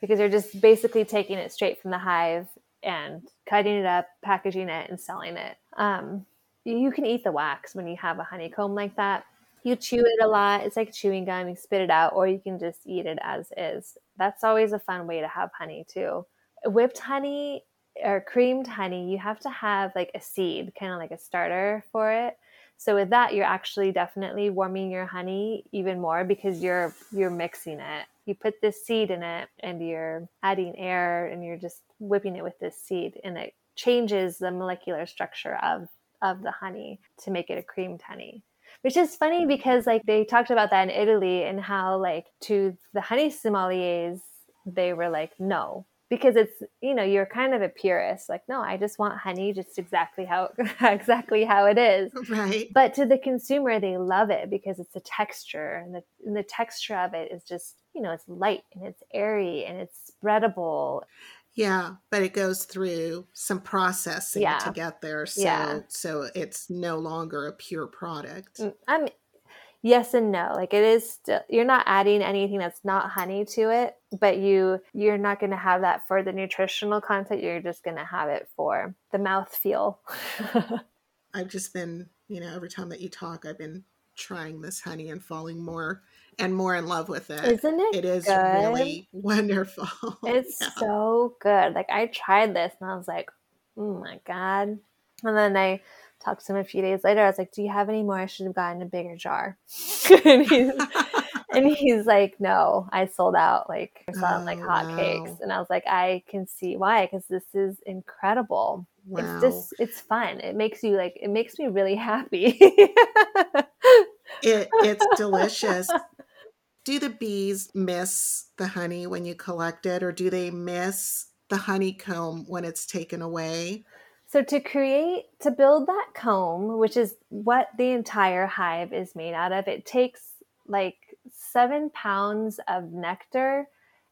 because you're just basically taking it straight from the hive and cutting it up, packaging it, and selling it. Um, you can eat the wax when you have a honeycomb like that. You chew it a lot. It's like chewing gum. You spit it out, or you can just eat it as is. That's always a fun way to have honey too. Whipped honey or creamed honey, you have to have like a seed, kind of like a starter for it. So with that, you're actually definitely warming your honey even more because you're you're mixing it. You put this seed in it and you're adding air and you're just whipping it with this seed and it changes the molecular structure of of the honey to make it a creamed honey. Which is funny because like they talked about that in Italy and how like to the honey sommeliers they were like no because it's you know you're kind of a purist like no i just want honey just exactly how exactly how it is Right. but to the consumer they love it because it's the texture and the, and the texture of it is just you know it's light and it's airy and it's spreadable Yeah, but it goes through some processing Yeah. to get there, so Yeah. so it's no longer a pure product. Mm, i'm yes and no like it is still you're not adding anything that's not honey to it but you you're not going to have that for the nutritional content you're just going to have it for the mouth feel I've just been, you know, every time that you talk, I've been trying this honey and falling more and more in love with it. Isn't it It is good? really wonderful. It's Yeah. so good. Like I tried this and I was like, oh my god. And then I talked to him a few days later. I was like, "Do you have any more? I should have gotten a bigger jar." and, he's, and he's like, "No, I sold out like them like Oh, hotcakes." wow. And I was like, "I can see why because this is incredible. Wow. It's just it's fun. It makes you like it makes me really happy." It it's delicious. Do the bees miss the honey when you collect it, or do they miss the honeycomb when it's taken away? So to create to build that comb, which is what the entire hive is made out of, it takes like seven pounds of nectar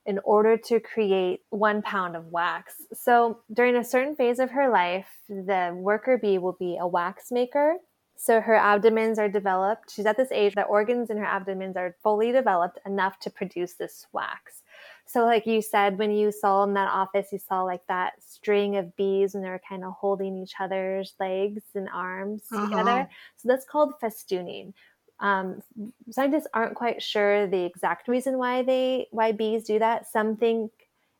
in order to create one pound of wax. So during a certain phase of her life, the worker bee will be a wax maker. So her abdomens are developed. She's at this age, the organs in her abdomens are fully developed enough to produce this wax. So, like you said, when you saw in that office, you saw like that string of bees and they were kind of holding each other's legs and arms Uh-huh. together. So, that's called festooning. Um, scientists aren't quite sure the exact reason why they why bees do that. Some think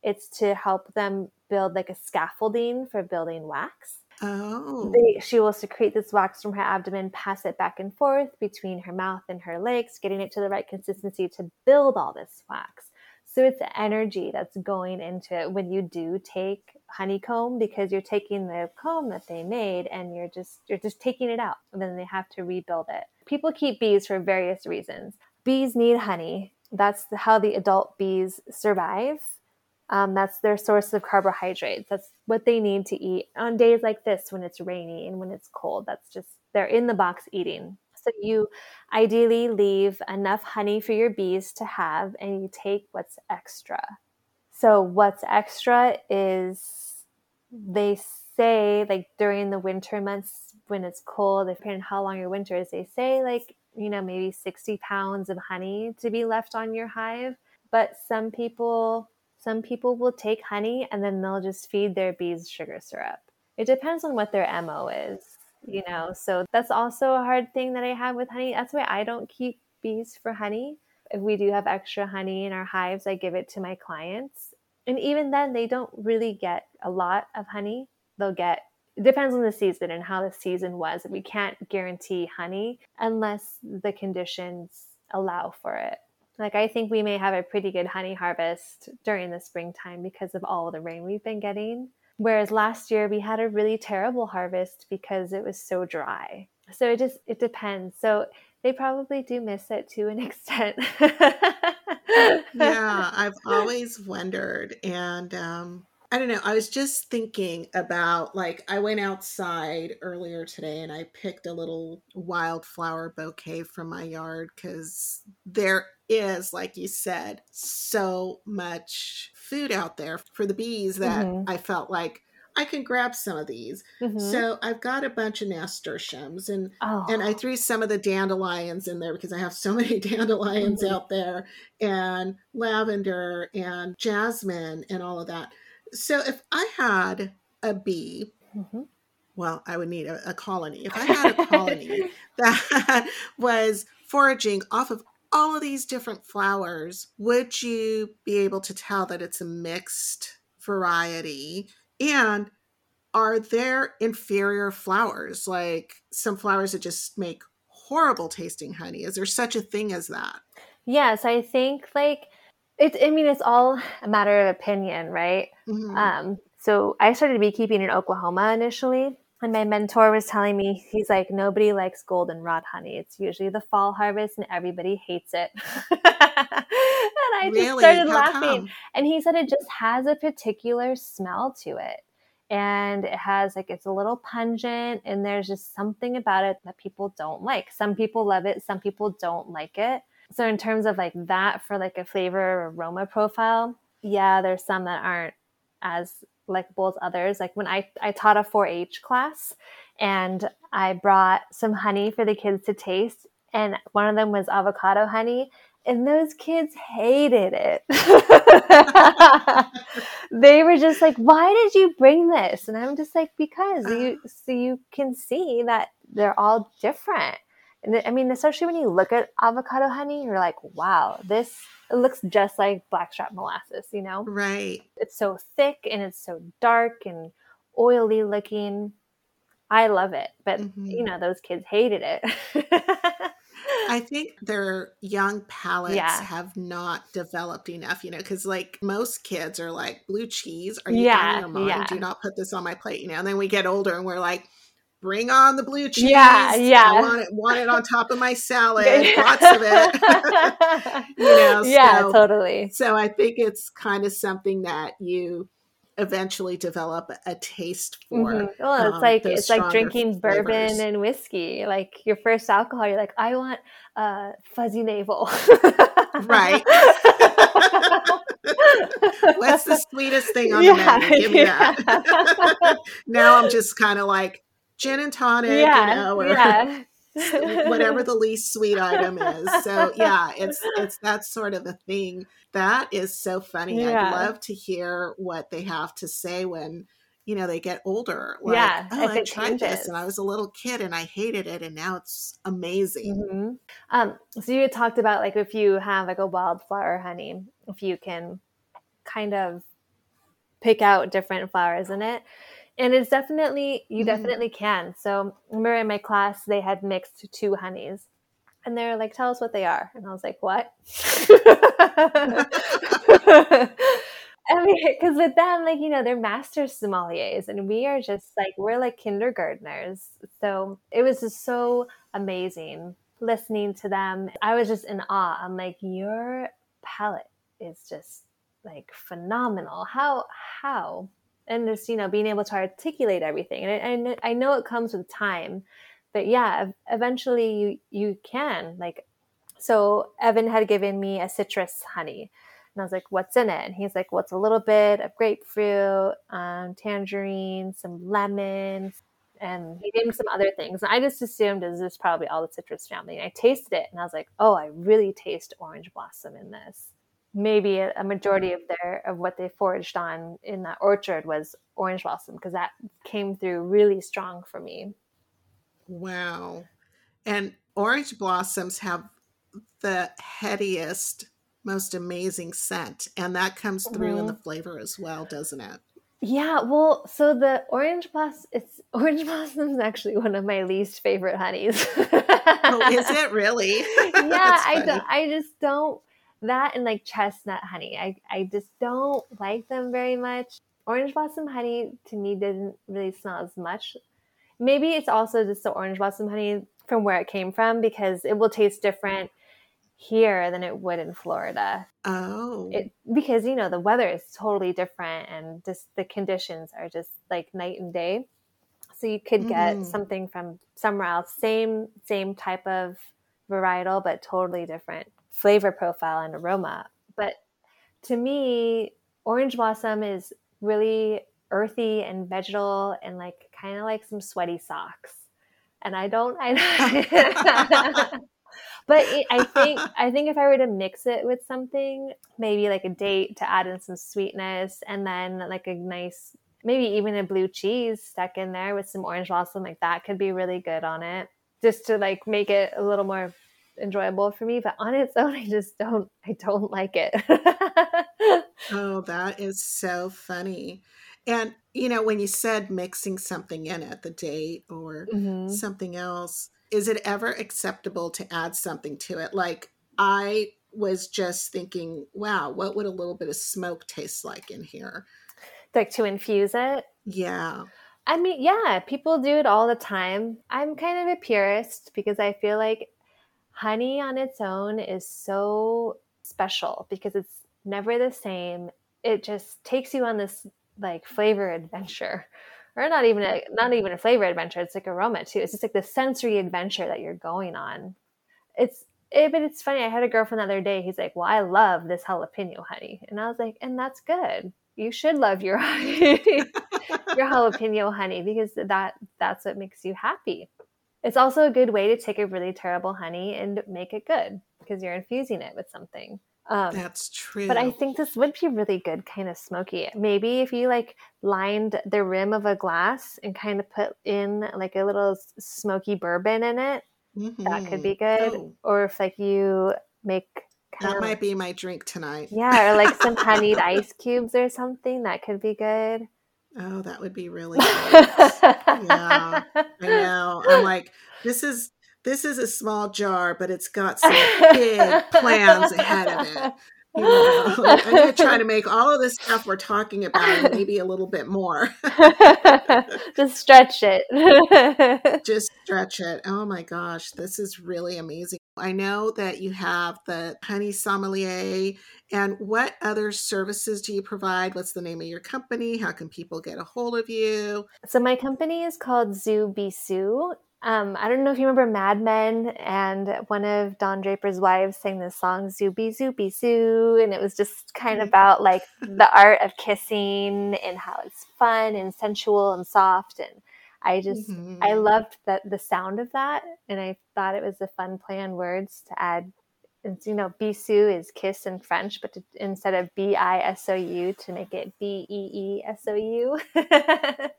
it's to help them build like a scaffolding for building wax. Oh, They, she will secrete this wax from her abdomen, pass it back and forth between her mouth and her legs, getting it to the right consistency to build all this wax. So it's energy that's going into it when you do take honeycomb because you're taking the comb that they made and you're just you're just taking it out and then they have to rebuild it. People keep bees for various reasons. Bees need honey. That's how the adult bees survive. Um, that's their source of carbohydrates. That's what they need to eat on days like this when it's rainy and when it's cold. That's just they're in the box eating. So you ideally leave enough honey for your bees to have, and you take what's extra. So, what's extra is they say, like during the winter months when it's cold, depending on how long your winter is, they say like, you know, maybe 60 pounds of honey to be left on your hive. But some people, some people will take honey and then they'll just feed their bees sugar syrup. It depends on what their MO is, you know. So that's also a hard thing that I have with honey. That's why I don't keep bees for honey. If we do have extra honey in our hives, I give it to my clients. And even then, they don't really get a lot of honey. They'll get it depends on the season and how the season was. We can't guarantee honey unless the conditions allow for it. Like I think we may have a pretty good honey harvest during the springtime because of all the rain we've been getting. Whereas last year we had a really terrible harvest because it was so dry. So it just it depends. So they probably do miss it to an extent. yeah, I've always wondered and um I don't know. I was just thinking about like I went outside earlier today and I picked a little wildflower bouquet from my yard cuz there is like you said so much food out there for the bees that Mhm. I felt like I can grab some of these. Mhm. So I've got a bunch of nasturtiums and Oh. and I threw some of the dandelions in there because I have so many dandelions Mhm. out there and lavender and jasmine and all of that. So if I had a bee, Mhm. well, I would need a, a colony. If I had a colony that was foraging off of all of these different flowers, would you be able to tell that it's a mixed variety? And are there inferior flowers, like some flowers that just make horrible tasting honey? Is there such a thing as that? Yes, I think like it's, I mean, it's all a matter of opinion, right? Mhm. Um, so I started beekeeping in Oklahoma initially, and my mentor was telling me he's like, nobody likes goldenrod honey. It's usually the fall harvest, and everybody hates it. and I just started How laughing, come? and he said it just has a particular smell to it. And it has like it's a little pungent, and there's just something about it that people don't like. Some people love it, some people don't like it. So in terms of like that for like a flavor or aroma profile, yeah, there's some that aren't as likable as others. Like when I I taught a 4-H class and I brought some honey for the kids to taste and one of them was avocado honey and those kids hated it. they were just like, "Why did you bring this?" And I'm just like, "Because you uh. so you can see that they're all different." And I mean, especially when you look at avocado honey, you're like, "Wow, this it looks just like blackstrap molasses," you know? Right. It's so thick and it's so dark and oily looking. I love it, but mm-hmm. you know, those kids hated it. I think their young palates Yeah. have not developed enough, you know, because like most kids are like, blue cheese, are you Yeah, out of your mind? yeah. Do not put this on my plate, you know. And then we get older and we're like, bring on the blue cheese. Yeah, yeah. I want it, want it on top of my salad, lots of it. you know, Yeah, so- totally. So I think it's kind of something that you eventually develop a taste for. Mhm. Well, it's um, like it's like drinking bourbon and whiskey. Like your first alcohol, you're like, I want uh, fuzzy navel. Right. What's the sweetest thing on Yeah, the menu? Give me yeah. that. now I'm just kind of like gin and tonic, Yeah, you know, or yeah. whatever the least sweet item is. So yeah, it's it's that sort of a thing. That is so funny. Yeah. I'd love to hear what they have to say when you know they get older. Like, Yeah, oh, I tried this changes. and I was a little kid and I hated it, and now it's amazing. Mhm. Um, so you talked about like if you have like a wildflower honey, if you can kind of pick out different flowers in it. And it's definitely you Mhm. definitely can. So remember in my class they had mixed two honeys. And they're like, tell us what they are. And I was like, what? I mean, because with them, like, you know, they're master sommeliers and we are just like, we're like kindergartners. So it was just so amazing listening to them. I was just in awe. I'm like, your palate is just like phenomenal. How, how? And just, you know, being able to articulate everything. And I, I, know it comes with time, but yeah, eventually you you can like. So Evan had given me a citrus honey, and I was like, "What's in it?" And he's like, "Well, it's a little bit of grapefruit, um, tangerine, some lemons." And he named some other things. And I just assumed is this is probably all the citrus family. And I tasted it and I was like, oh, I really taste orange blossom in this maybe a, majority of their of what they foraged on in that orchard was orange blossom because that came through really strong for me. Wow. And orange blossoms have the headiest, most amazing scent. And that comes through in the Mhm. flavor as well, doesn't it? Yeah, well, so the orange blossom it's orange blossom is actually one of my least favorite honeys. Oh, is it really? yeah, I don't I just don't that and like chestnut honey. I I just don't like them very much. Orange blossom honey to me didn't really smell as much. Maybe it's also just the orange blossom honey from where it came from because it will taste different here than it would in Florida. Oh. It because you know the weather is totally different and just the conditions are just like night and day. So you could get Mhm. something from somewhere else, same same type of varietal, but totally different flavor profile and aroma. But to me, orange blossom is really earthy and vegetal and like kind of like some sweaty socks. And I don't I but it, I think I think if I were to mix it with something, maybe like a date to add in some sweetness, and then like a nice, maybe even a blue cheese stuck in there with some orange blossom, like that could be really good on it, just to like make it a little more enjoyable for me. But on its own, I just don't, I don't like it. Oh, that is so funny. And, you know, when you said mixing something in at the date or Mhm. something else, is it ever acceptable to add something to it? Like, I was just thinking, wow, what would a little bit of smoke taste like in here? like to infuse it. Yeah. I mean, yeah, people do it all the time. I'm kind of a purist because I feel like honey on its own is so special because it's never the same. It just takes you on this like flavor adventure. Or not even a not even a flavor adventure, it's like aroma too. It's just like the sensory adventure that you're going on. It's it, but it's funny. I had a girlfriend the other day. He's like, "Well, I love this jalapeno honey," and I was like, "And that's good. You should love your honey, your jalapeno honey, because that that's what makes you happy." It's also a good way to take a really terrible honey and make it good because you're infusing it with something. Um, That's true. but I think this would be really good, kind of smoky. Maybe if you like lined the rim of a glass and kind of put in like a little smoky bourbon in it, that could be good. Oh. Or if like you make kind that of might be my drink tonight. yeah, or like some honeyed ice cubes or something, that could be good. Oh, that would be really great. yeah, I know. I'm like, this is this is a small jar, but it's got some big plans ahead of it. You know, like, I'm gonna try to make all of this stuff we're talking about maybe a little bit more. Just stretch it. Just stretch it. Oh my gosh, this is really amazing. I know that you have the honey sommelier. And what other services do you provide? What's the name of your company? How can people get a hold of you? So my company is called Zou Beesou. Um, I don't know if you remember Mad Men, and one of Don Draper's wives sang this song "Zou Bisou Bisou," and it was just kind of about like the art of kissing and how it's fun and sensual and soft. And I just I Mhm. loved that the sound of that, and I thought it was a fun play on words to add. And you know, bisou is kiss in French, but to, instead of B I S O U, to make it B E E S O U.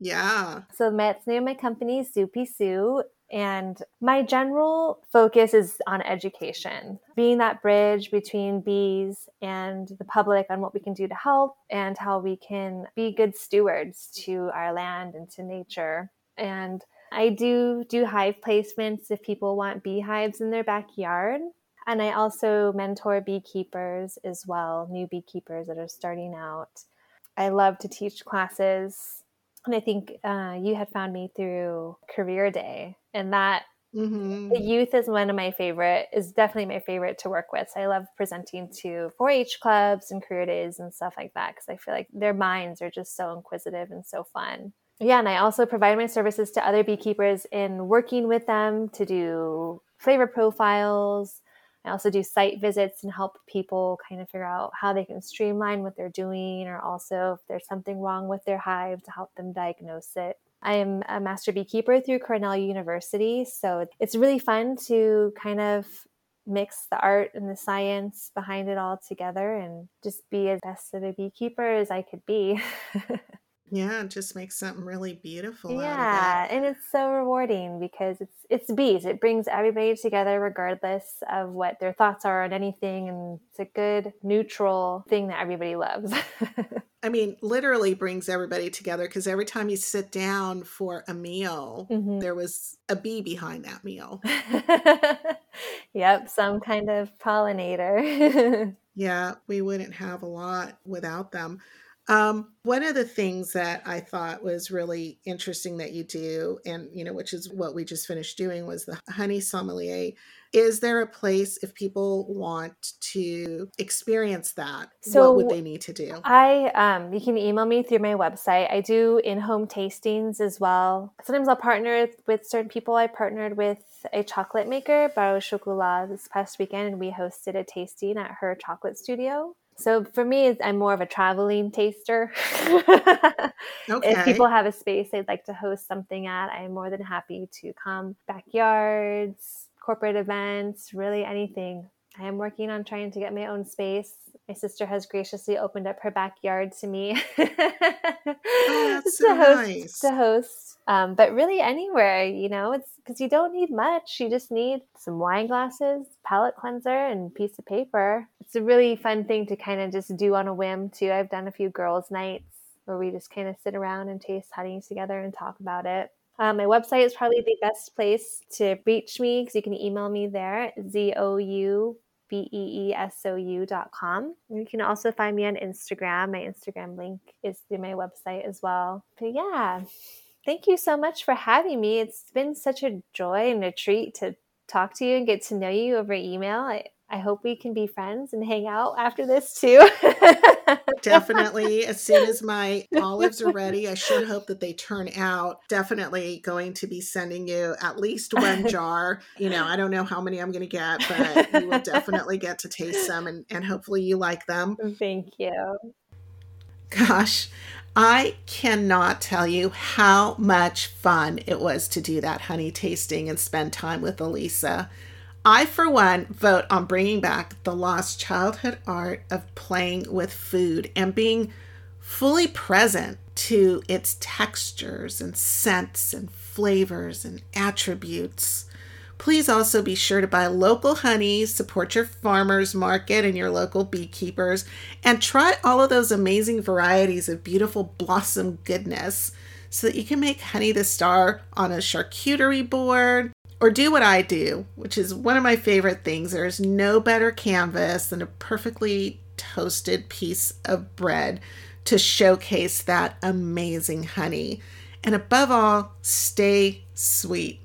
Yeah. So my, it's name of my company is Zou Beesou, and my general focus is on education, being that bridge between bees and the public on what we can do to help and how we can be good stewards to our land and to nature. And I do do hive placements if people want beehives in their backyard. And I also mentor beekeepers as well, new beekeepers that are starting out. I love to teach classes and I think uh, you had found me through Career Day, and that Mhm. the youth is one of my favorite. Is definitely my favorite to work with. So I love presenting to 4-H clubs and career days and stuff like that because I feel like their minds are just so inquisitive and so fun. yeah, and I also provide my services to other beekeepers in working with them to do flavor profiles. I also do site visits and help people kind of figure out how they can streamline what they're doing, or also if there's something wrong with their hive to help them diagnose it. I am a master beekeeper through Cornell University, so it's really fun to kind of mix the art and the science behind it all together and just be as best of a beekeeper as I could be. Yeah, it just makes something really beautiful. Yeah, and it's so rewarding because it's it's bees. It brings everybody together regardless of what their thoughts are on anything and it's a good neutral thing that everybody loves. I mean, literally brings everybody together because every time you sit down for a meal, mm-hmm. there was a bee behind that meal. yep, some kind of pollinator. yeah, we wouldn't have a lot without them. Um, one of the things that I thought was really interesting that you do, and you know, which is what we just finished doing, was the honey sommelier. Is there a place if people want to experience that? So what would they need to do? I um, you can email me through my website. I do in-home tastings as well. Sometimes I'll partner with certain people. I partnered with a chocolate maker, Baro Chocolat, this past weekend, and we hosted a tasting at her chocolate studio. So for me, I'm more of a traveling taster. okay. If people have a space they'd like to host something at, I'm more than happy to come. Backyards, corporate events, really anything. I am working on trying to get my own space. My sister has graciously opened up her backyard to me oh, so to host. Nice. To host um, but really, anywhere, you know, it's because you don't need much. You just need some wine glasses, palate cleanser, and piece of paper. It's a really fun thing to kind of just do on a whim, too. I've done a few girls' nights where we just kind of sit around and taste honey together and talk about it. Um, my website is probably the best place to reach me because you can email me there, Z O U B E E S O U dot com. You can also find me on Instagram. My Instagram link is through my website as well. But yeah, Thank you so much for having me. It's been such a joy and a treat to talk to you and get to know you over email. I, I hope we can be friends and hang out after this too. definitely. As soon as my olives are ready, I sure hope that they turn out. Definitely going to be sending you at least one jar. You know, I don't know how many I'm going to get, but you will definitely get to taste some and, and hopefully you like them. Thank you. Gosh, I cannot tell you how much fun it was to do that honey tasting and spend time with Alysa. I, for one, vote on bringing back the lost childhood art of playing with food and being fully present to its textures and scents and flavors and attributes. Please also be sure to buy local honey, support your farmers market and your local beekeepers, and try all of those amazing varieties of beautiful blossom goodness so that you can make honey the star on a charcuterie board or do what I do, which is one of my favorite things. There is no better canvas than a perfectly toasted piece of bread to showcase that amazing honey. And above all, stay sweet.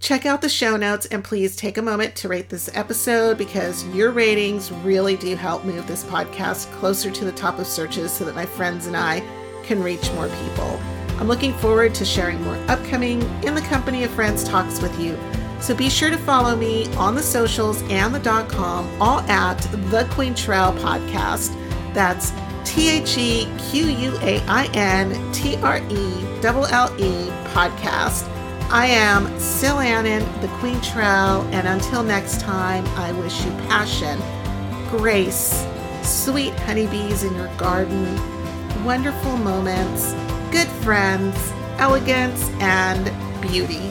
Check out the show notes and please take a moment to rate this episode because your ratings really do help move this podcast closer to the top of searches so that my friends and I can reach more people. I'm looking forward to sharing more upcoming In the Company of Friends talks with you. So be sure to follow me on the socials and the dot com, all at the Quaintrelle Podcast. That's T H E Q U A I N T R E L L E Podcast. I am Sil Annan, the Quaintrelle, and until next time, I wish you passion, grace, sweet honeybees in your garden, wonderful moments, good friends, elegance, and beauty.